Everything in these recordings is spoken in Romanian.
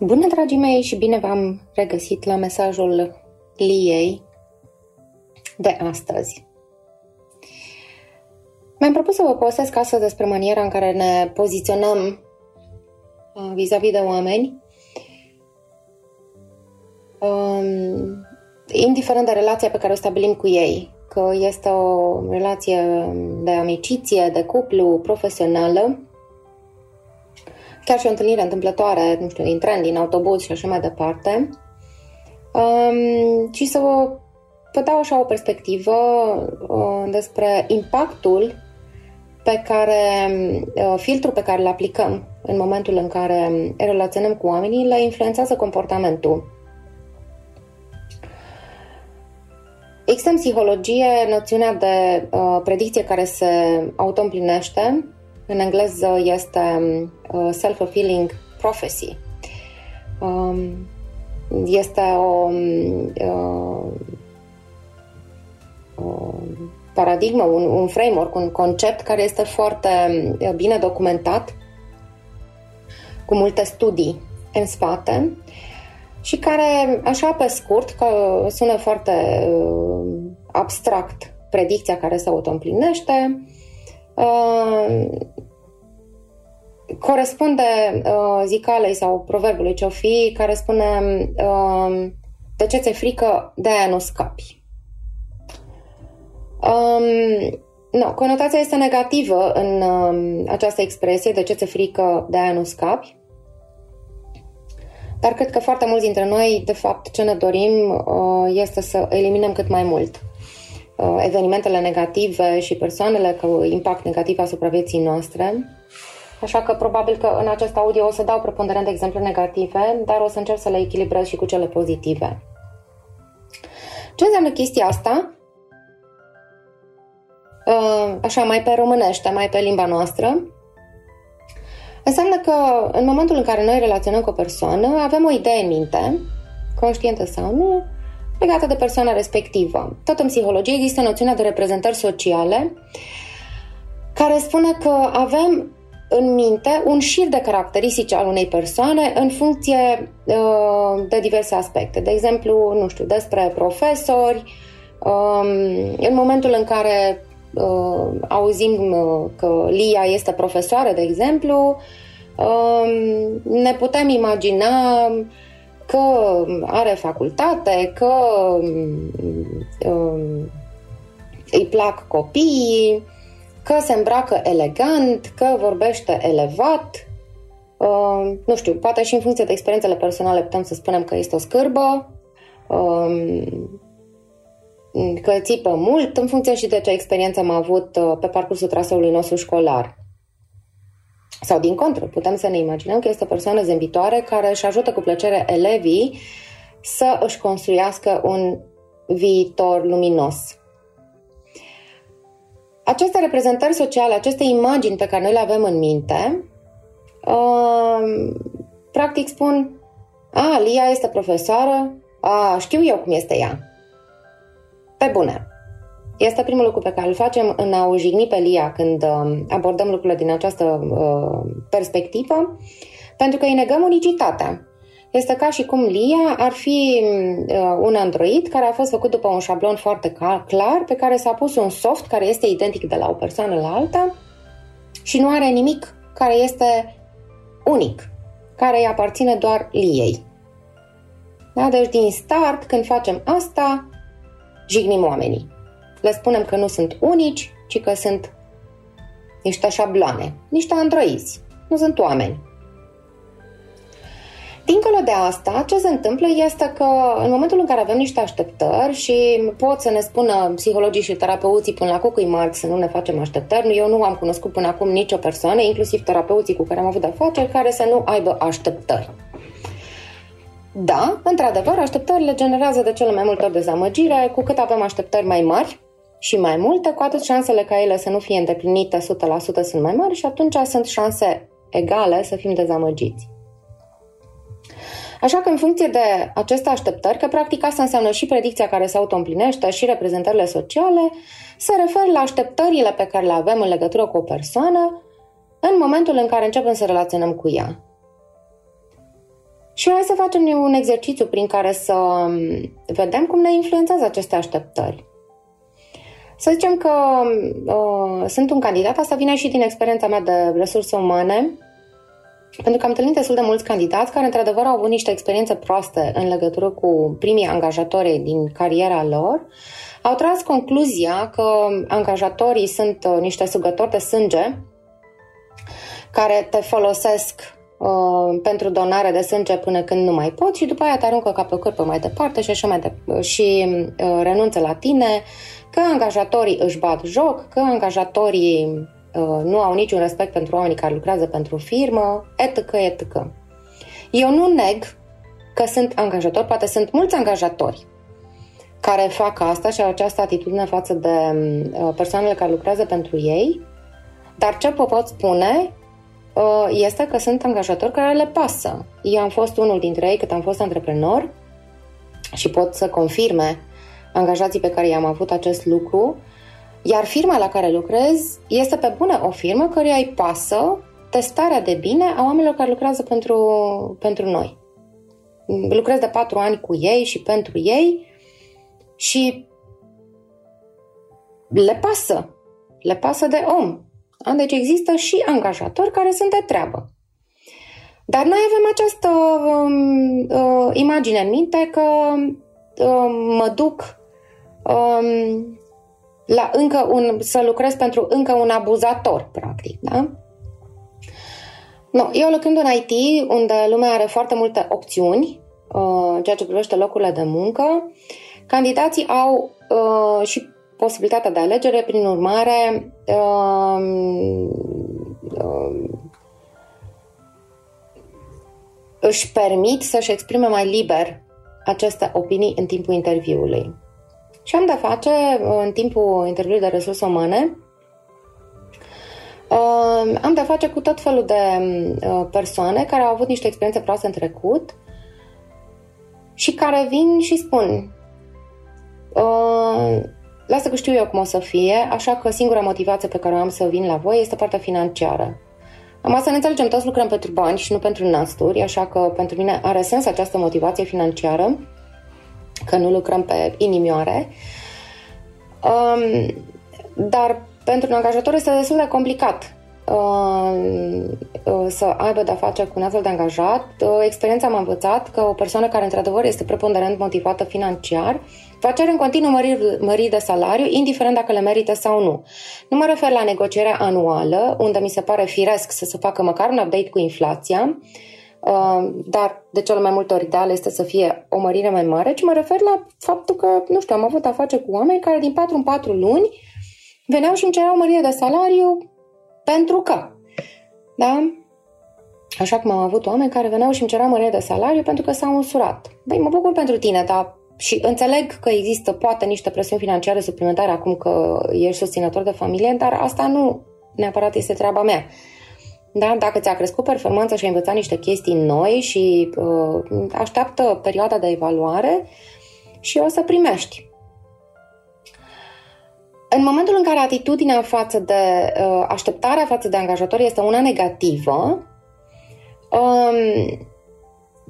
Bună, dragii mei, și bine v-am regăsit la mesajul Liei de astăzi. Mi-am propus să vă povestesc astăzi despre maniera în care ne poziționăm uh, vis-a-vis de oameni, um, indiferent de relația pe care o stabilim cu ei, că este o relație de amiciție, de cuplu, profesională, chiar și o întâlnire întâmplătoare, nu știu, din tren, din autobuz și așa mai departe, um, și să vă, vă dau așa o perspectivă uh, despre impactul pe care, uh, filtrul pe care îl aplicăm în momentul în care relaționăm cu oamenii, le influențează comportamentul. Există în psihologie noțiunea de uh, predicție care se autoîmplinește, în engleză este uh, self-fulfilling prophecy. Um, este o, uh, o paradigmă, un, un framework, un concept care este foarte uh, bine documentat, cu multe studii în spate și care, așa pe scurt, că sună foarte uh, abstract, predicția care se autoîmplinește, uh, corespunde uh, zicalei sau proverbului ce-o fi, care spune uh, de ce ți-e frică, de aia nu scapi. Um, no, conotația este negativă în um, această expresie, de ce ți-e frică, de aia nu scapi. Dar cred că foarte mulți dintre noi, de fapt, ce ne dorim uh, este să eliminăm cât mai mult uh, evenimentele negative și persoanele cu impact negativ asupra vieții noastre Așa că probabil că în acest audio o să dau preponderent de exemple negative, dar o să încerc să le echilibrez și cu cele pozitive. Ce înseamnă chestia asta? Uh, așa, mai pe românește, mai pe limba noastră. Înseamnă că în momentul în care noi relaționăm cu o persoană, avem o idee în minte, conștientă sau nu, legată de persoana respectivă. Tot în psihologie există noțiunea de reprezentări sociale, care spune că avem în minte un șir de caracteristici al unei persoane în funcție uh, de diverse aspecte. De exemplu, nu știu, despre profesori, um, în momentul în care uh, auzim uh, că Lia este profesoară, de exemplu, um, ne putem imagina că are facultate, că um, îi plac copiii, că se îmbracă elegant, că vorbește elevat, uh, nu știu, poate și în funcție de experiențele personale putem să spunem că este o scârbă, uh, că țipă mult, în funcție și de ce experiență am avut uh, pe parcursul traseului nostru școlar. Sau din contră, putem să ne imaginăm că este o persoană zâmbitoare care își ajută cu plăcere elevii să își construiască un viitor luminos aceste reprezentări sociale, aceste imagini pe care noi le avem în minte, uh, practic spun, a, Lia este profesoară, a, știu eu cum este ea. Pe bune. Este primul lucru pe care îl facem în a o jigni pe Lia când uh, abordăm lucrurile din această uh, perspectivă, pentru că îi negăm unicitatea. Este ca și cum Lia ar fi uh, un Android care a fost făcut după un șablon foarte clar, pe care s-a pus un soft care este identic de la o persoană la alta și nu are nimic care este unic, care îi aparține doar Liei. Da? Deci din start, când facem asta, jignim oamenii. Le spunem că nu sunt unici, ci că sunt niște șabloane, niște androizi. Nu sunt oameni. Dincolo de asta, ce se întâmplă este că în momentul în care avem niște așteptări și pot să ne spună psihologii și terapeuții până la cucui mari să nu ne facem așteptări, eu nu am cunoscut până acum nicio persoană, inclusiv terapeuții cu care am avut de afaceri, care să nu aibă așteptări. Da, într-adevăr, așteptările generează de cele mai multe ori dezamăgire, cu cât avem așteptări mai mari și mai multe, cu atât șansele ca ele să nu fie îndeplinite 100% sunt mai mari și atunci sunt șanse egale să fim dezamăgiți. Așa că în funcție de aceste așteptări, că practic asta înseamnă și predicția care se autoîmplinește și reprezentările sociale, se referă la așteptările pe care le avem în legătură cu o persoană în momentul în care începem să relaționăm cu ea. Și hai să facem un exercițiu prin care să um, vedem cum ne influențează aceste așteptări. Să zicem că uh, sunt un candidat, asta vine și din experiența mea de resurse umane, pentru că am întâlnit destul de mulți candidați care, într-adevăr, au avut niște experiențe proaste în legătură cu primii angajatori din cariera lor, au tras concluzia că angajatorii sunt uh, niște sugători de sânge care te folosesc uh, pentru donare de sânge până când nu mai pot și după aia te aruncă ca pe o cârpă mai departe și așa mai de- și uh, renunță la tine, că angajatorii își bat joc, că angajatorii uh, nu au niciun respect pentru oamenii care lucrează pentru firmă, etc., etc. Eu nu neg că sunt angajatori, poate sunt mulți angajatori care fac asta și au această atitudine față de uh, persoanele care lucrează pentru ei, dar ce vă pot spune uh, este că sunt angajatori care le pasă. Eu am fost unul dintre ei cât am fost antreprenor și pot să confirme angajații pe care i-am avut acest lucru, iar firma la care lucrez este pe bune o firmă care îi pasă testarea de bine a oamenilor care lucrează pentru, pentru noi. Lucrez de patru ani cu ei și pentru ei și le pasă. Le pasă de om. Da? Deci există și angajatori care sunt de treabă. Dar noi avem această um, uh, imagine în minte că uh, mă duc um, la încă un, să lucrez pentru încă un abuzator, practic. Da? No, eu lucrând în IT, unde lumea are foarte multe opțiuni, uh, ceea ce privește locurile de muncă, candidații au uh, și posibilitatea de alegere, prin urmare, uh, uh, își permit să-și exprime mai liber aceste opinii în timpul interviului. Și am de face, în timpul interviului de resurse umane, uh, am de face cu tot felul de uh, persoane care au avut niște experiențe proaste în trecut și care vin și spun uh, lasă că știu eu cum o să fie, așa că singura motivație pe care o am să vin la voi este partea financiară. Am să ne înțelegem, toți lucrăm pentru bani și nu pentru nasturi, așa că pentru mine are sens această motivație financiară că nu lucrăm pe inimioare. Um, dar pentru un angajator este destul de complicat uh, să aibă de-a face cu un astfel de angajat. Uh, experiența m-a învățat că o persoană care într-adevăr este preponderent motivată financiar va cere în continuu măriri, măriri de salariu, indiferent dacă le merită sau nu. Nu mă refer la negocierea anuală, unde mi se pare firesc să se facă măcar un update cu inflația, Uh, dar de cele mai multe ori ideal este să fie o mărire mai mare, ci mă refer la faptul că, nu știu, am avut a face cu oameni care din 4 în 4 luni veneau și îmi cereau mărire de salariu pentru că. Da? Așa cum am avut oameni care veneau și îmi cereau mărire de salariu pentru că s-au însurat. Băi, mă bucur pentru tine, dar și înțeleg că există poate niște presiuni financiare suplimentare acum că ești susținător de familie, dar asta nu neapărat este treaba mea. Da? Dacă ți-a crescut performanța și ai învățat niște chestii noi și uh, așteaptă perioada de evaluare și o să primești. În momentul în care atitudinea față de uh, așteptarea față de angajator este una negativă, um,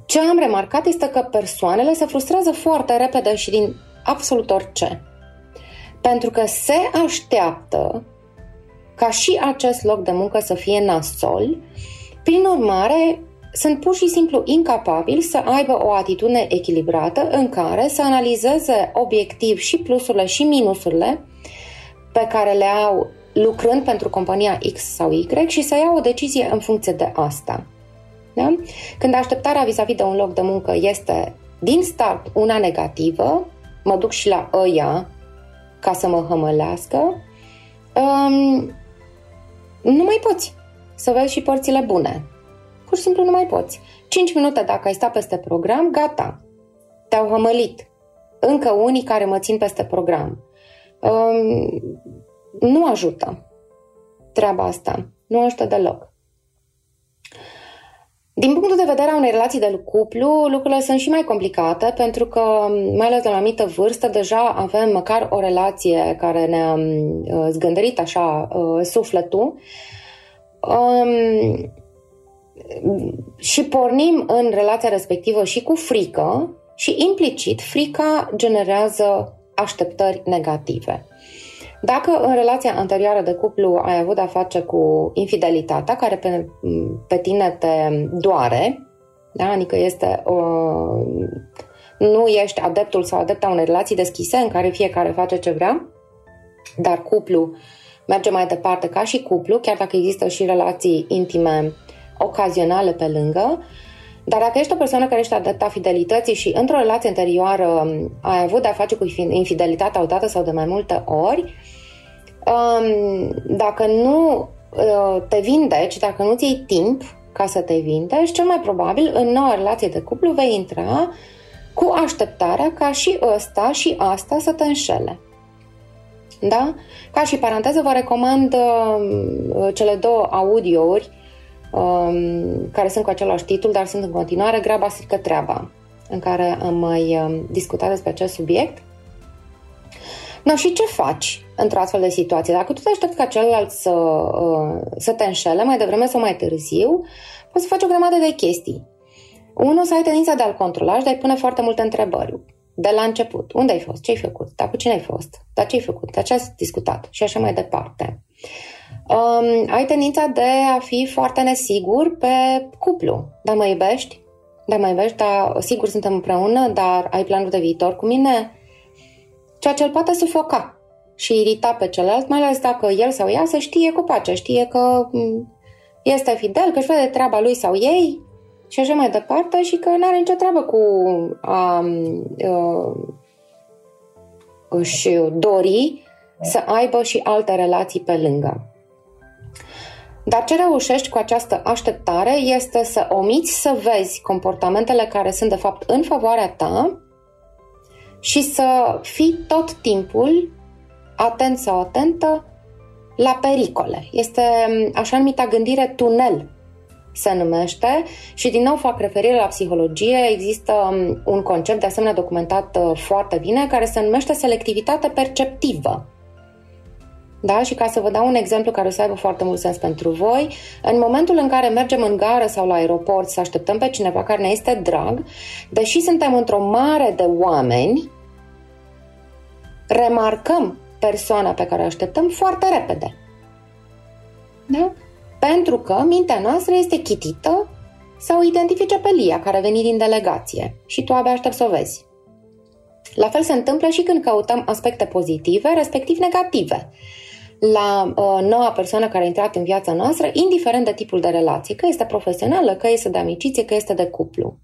ce am remarcat este că persoanele se frustrează foarte repede și din absolut orice. Pentru că se așteaptă ca și acest loc de muncă să fie nasol, prin urmare, sunt pur și simplu incapabili să aibă o atitudine echilibrată în care să analizeze obiectiv și plusurile și minusurile pe care le au lucrând pentru compania X sau Y și să ia o decizie în funcție de asta. Da? Când așteptarea vis-a-vis de un loc de muncă este din start una negativă, mă duc și la ăia ca să mă hămălească, um, nu mai poți să vezi și părțile bune. Pur și simplu nu mai poți. 5 minute dacă ai stat peste program, gata. Te-au hămălit. Încă unii care mă țin peste program. Um, nu ajută treaba asta. Nu ajută deloc. Din punctul de vedere a unei relații de cuplu, lucrurile sunt și mai complicate pentru că, mai ales de la o anumită vârstă, deja avem măcar o relație care ne-a uh, zgândărit așa uh, sufletul. Um, și pornim în relația respectivă și cu frică și implicit frica generează așteptări negative. Dacă în relația anterioară de cuplu ai avut de-a face cu infidelitatea, care pe, pe tine te doare, da? adică este o, nu ești adeptul sau adepta unei relații deschise în care fiecare face ce vrea, dar cuplu merge mai departe ca și cuplu, chiar dacă există și relații intime ocazionale pe lângă, dar dacă ești o persoană care ești adepta fidelității și într-o relație anterioară ai avut de-a face cu infidelitatea odată sau de mai multe ori, um, dacă nu uh, te vindeci, dacă nu ți iei timp ca să te vindeci, cel mai probabil în noua relație de cuplu vei intra cu așteptarea ca și ăsta și asta să te înșele. Da? Ca și paranteză, vă recomand uh, cele două audiouri um, care sunt cu același titlu, dar sunt în continuare Graba strică treaba, în care am mai um, discutat despre acest subiect. No, și ce faci într-o astfel de situație? Dacă tu te aștepți ca celălalt să, uh, să te înșele mai devreme sau mai târziu, poți să faci o grămadă de chestii. Unul, să ai tendința de a-l controla și de a-i pune foarte multe întrebări. De la început. Unde ai fost? Ce ai făcut? Dar cu cine ai fost? Dar ce ai făcut? Dar ce ați discutat? Și așa mai departe. Um, ai tendința de a fi foarte nesigur pe cuplu. Da, mă iubești? Da, mă iubești, dar sigur suntem împreună, dar ai planuri de viitor cu mine? Ceea ce îl poate sufoca și irita pe celălalt, mai ales dacă el sau ea se știe cu pace, știe că mm, este fidel, că își vede treaba lui sau ei și așa mai departe și că nu are nicio treabă cu a, a, a își dori să aibă și alte relații pe lângă. Dar ce reușești cu această așteptare este să omiți să vezi comportamentele care sunt de fapt în favoarea ta și să fii tot timpul atent sau atentă la pericole. Este așa numita gândire tunel se numește și din nou fac referire la psihologie. Există un concept de asemenea documentat uh, foarte bine care se numește selectivitate perceptivă. Da? Și ca să vă dau un exemplu care o să aibă foarte mult sens pentru voi, în momentul în care mergem în gară sau la aeroport să așteptăm pe cineva care ne este drag, deși suntem într-o mare de oameni, remarcăm persoana pe care o așteptăm foarte repede. Da? Pentru că mintea noastră este chitită să o identifice pe Lia, care a venit din delegație și tu abia aștept să o vezi. La fel se întâmplă și când căutăm aspecte pozitive, respectiv negative, la uh, noua persoană care a intrat în viața noastră, indiferent de tipul de relație, că este profesională, că este de amiciție, că este de cuplu.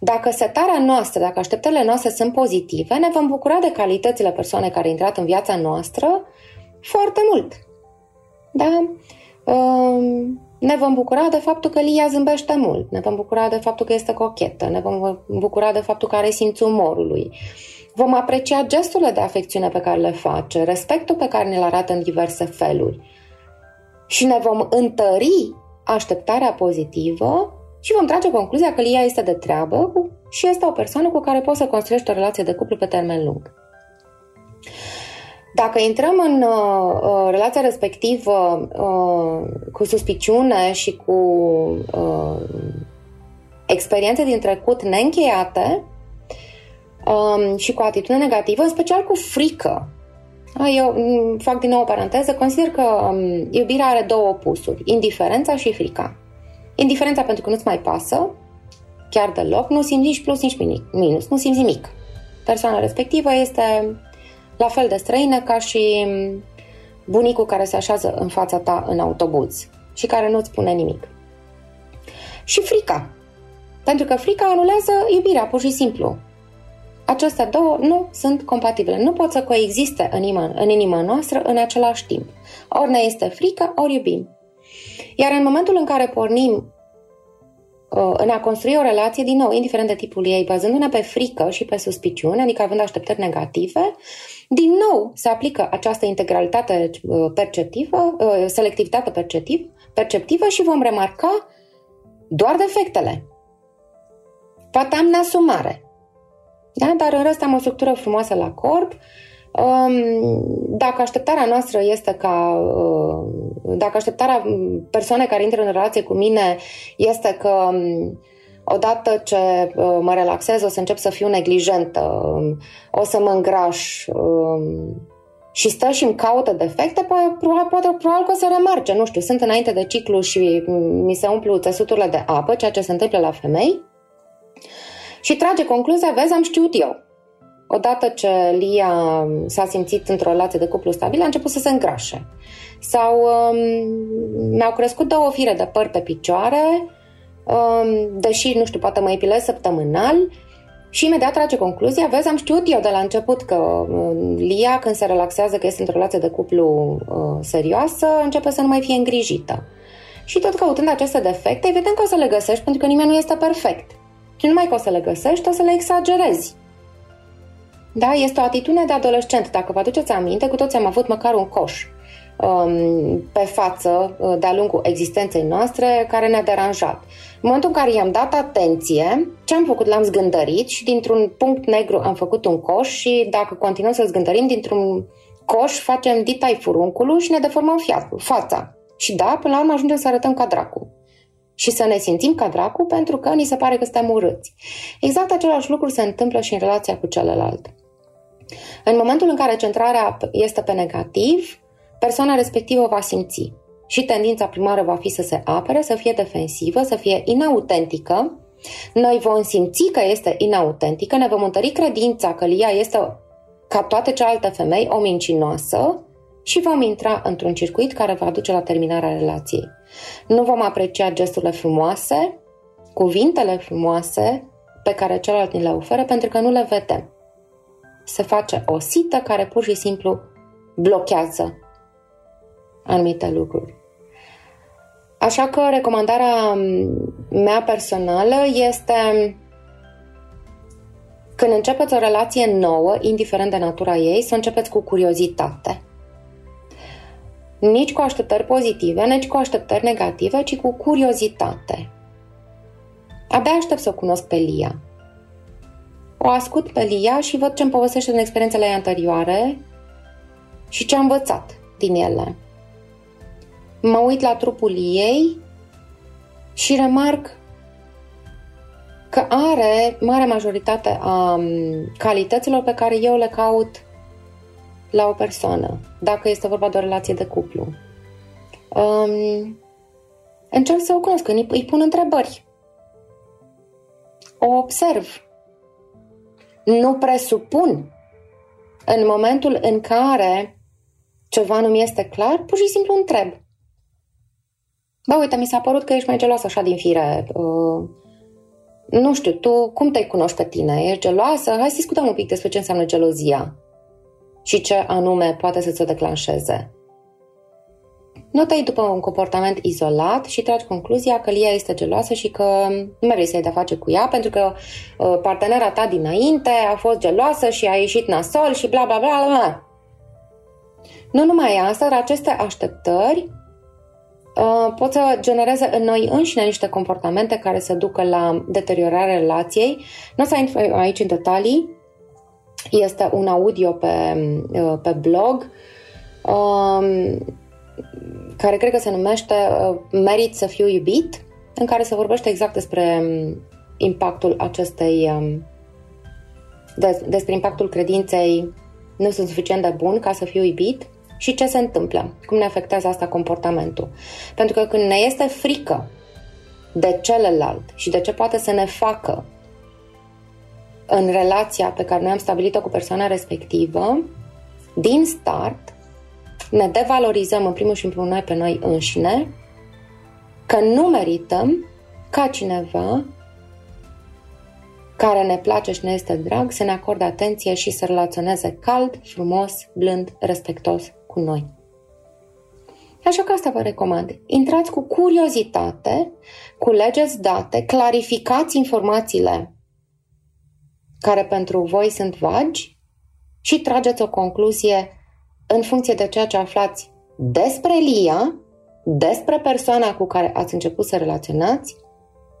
Dacă setarea noastră, dacă așteptările noastre sunt pozitive, ne vom bucura de calitățile persoanei care a intrat în viața noastră foarte mult. Da? Um, ne vom bucura de faptul că Lia zâmbește mult, ne vom bucura de faptul că este cochetă, ne vom bucura de faptul că are simțul umorului. Vom aprecia gesturile de afecțiune pe care le face, respectul pe care ne-l arată în diverse feluri. Și ne vom întări așteptarea pozitivă și vom trage concluzia că Lia este de treabă și este o persoană cu care poți să construiești o relație de cuplu pe termen lung. Dacă intrăm în uh, uh, relația respectivă uh, cu suspiciune și cu uh, experiențe din trecut neîncheiate um, și cu atitudine negativă, în special cu frică, eu mm, fac din nou o paranteză, consider că um, iubirea are două opusuri, indiferența și frica. Indiferența pentru că nu-ți mai pasă, chiar deloc, nu simți nici plus, nici minus, nu simți nimic. Persoana respectivă este la fel de străină ca și bunicul care se așează în fața ta în autobuz și care nu-ți spune nimic. Și frica. Pentru că frica anulează iubirea, pur și simplu. Acestea două nu sunt compatibile. Nu pot să coexiste în inima, în inima noastră în același timp. Ori ne este frică, ori iubim. Iar în momentul în care pornim uh, în a construi o relație, din nou, indiferent de tipul ei, bazându-ne pe frică și pe suspiciune, adică având așteptări negative, din nou se aplică această integralitate uh, perceptivă, uh, selectivitate perceptiv, perceptivă și vom remarca doar defectele. Poate am neasumare, da? dar în rest am o structură frumoasă la corp. Um, dacă așteptarea noastră este ca uh, Dacă așteptarea persoanei care intră în relație cu mine este că odată ce uh, mă relaxez o să încep să fiu neglijentă, um, o să mă îngraș um, și stă și îmi caută defecte, poate, poate probabil că o să remarce, nu știu, sunt înainte de ciclu și mi se umplu țesuturile de apă, ceea ce se întâmplă la femei, și trage concluzia, vezi, am știut eu. Odată ce Lia s-a simțit într-o relație de cuplu stabil, a început să se îngrașe. Sau um, mi-au crescut două fire de păr pe picioare, um, deși, nu știu, poate mă epilez săptămânal, și imediat trage concluzia, vezi, am știut eu de la început că um, Lia, când se relaxează, că este într-o relație de cuplu uh, serioasă, începe să nu mai fie îngrijită. Și tot căutând aceste defecte, evident că o să le găsești, pentru că nimeni nu este perfect. Și numai că o să le găsești, o să le exagerezi. Da, este o atitudine de adolescent. Dacă vă aduceți aminte, cu toți am avut măcar un coș um, pe față uh, de-a lungul existenței noastre care ne-a deranjat. În momentul în care i-am dat atenție, ce am făcut? L-am zgândărit și dintr-un punct negru am făcut un coș și dacă continuăm să zgândărim, dintr-un coș facem ditai furuncului și ne deformăm fiatul, fața. Și da, până la urmă ajungem să arătăm ca dracu și să ne simțim ca dracu pentru că ni se pare că suntem urâți. Exact același lucru se întâmplă și în relația cu celălalt. În momentul în care centrarea este pe negativ, persoana respectivă va simți și tendința primară va fi să se apere, să fie defensivă, să fie inautentică. Noi vom simți că este inautentică, ne vom întări credința că ea este, ca toate celelalte femei, o mincinoasă și vom intra într-un circuit care va duce la terminarea relației. Nu vom aprecia gesturile frumoase, cuvintele frumoase pe care celălalt ni le oferă pentru că nu le vedem. Se face o sită care pur și simplu blochează anumite lucruri. Așa că recomandarea mea personală este când începeți o relație nouă, indiferent de natura ei, să începeți cu curiozitate nici cu așteptări pozitive, nici cu așteptări negative, ci cu curiozitate. Abia aștept să o cunosc pe Lia. O ascult pe Lia și văd ce îmi povestește din experiențele ei anterioare și ce am învățat din ele. Mă uit la trupul ei și remarc că are mare majoritate a calităților pe care eu le caut la o persoană, dacă este vorba de o relație de cuplu. Um, încerc să o cunosc, îi, îi pun întrebări. O observ. Nu presupun. În momentul în care ceva nu mi este clar, pur și simplu întreb. Bă, uite, mi s-a părut că ești mai geloasă așa din fire. Uh, nu știu, tu cum te cunoști pe tine? Ești geloasă? Hai să discutăm un pic despre ce înseamnă gelozia și ce anume poate să-ți o declanșeze. Nu te după un comportament izolat și tragi concluzia că Lia este geloasă și că nu mai vrei să-i de face cu ea pentru că uh, partenera ta dinainte a fost geloasă și a ieșit nasol și bla bla bla bla. Nu numai asta, dar aceste așteptări uh, pot să genereze în noi înșine niște comportamente care să ducă la deteriorarea relației. Nu o să intru aici în detalii, este un audio pe, uh, pe blog um, care cred că se numește uh, Merit să fiu iubit, în care se vorbește exact despre um, impactul acestei um, despre impactul credinței nu sunt suficient de bun ca să fiu iubit și ce se întâmplă, cum ne afectează asta comportamentul. Pentru că când ne este frică de celălalt și de ce poate să ne facă în relația pe care noi am stabilit-o cu persoana respectivă, din start, ne devalorizăm în primul și în primul noi pe noi înșine, că nu merităm ca cineva care ne place și ne este drag să ne acorde atenție și să relaționeze cald, frumos, blând, respectos cu noi. Așa că asta vă recomand. Intrați cu curiozitate, culegeți date, clarificați informațiile care pentru voi sunt vagi și trageți o concluzie în funcție de ceea ce aflați despre Lia, despre persoana cu care ați început să relaționați,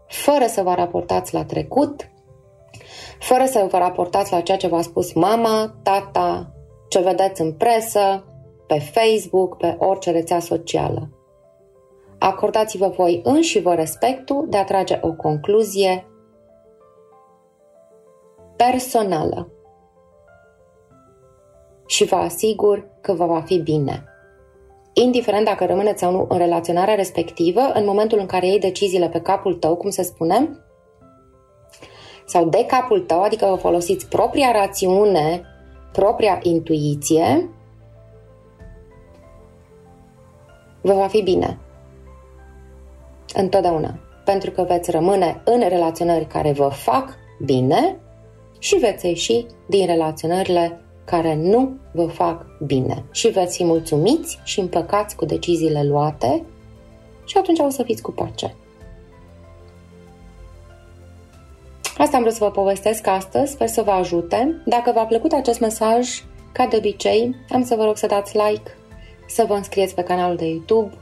fără să vă raportați la trecut, fără să vă raportați la ceea ce v-a spus mama, tata, ce vedeți în presă, pe Facebook, pe orice rețea socială. acordați-vă voi înși vă respectul de a trage o concluzie personală și vă asigur că vă va fi bine. Indiferent dacă rămâneți sau nu în relaționarea respectivă, în momentul în care iei deciziile pe capul tău, cum se spune, sau de capul tău, adică vă folosiți propria rațiune, propria intuiție, vă va fi bine. Întotdeauna. Pentru că veți rămâne în relaționări care vă fac bine și veți ieși din relaționările care nu vă fac bine și veți fi mulțumiți și împăcați cu deciziile luate și atunci o să fiți cu pace. Asta am vrut să vă povestesc astăzi, sper să vă ajute. Dacă v-a plăcut acest mesaj, ca de obicei, am să vă rog să dați like, să vă înscrieți pe canalul de YouTube,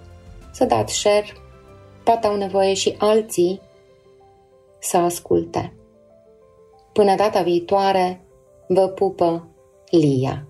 să dați share, poate au nevoie și alții să asculte. Până data viitoare, vă pupă Lia.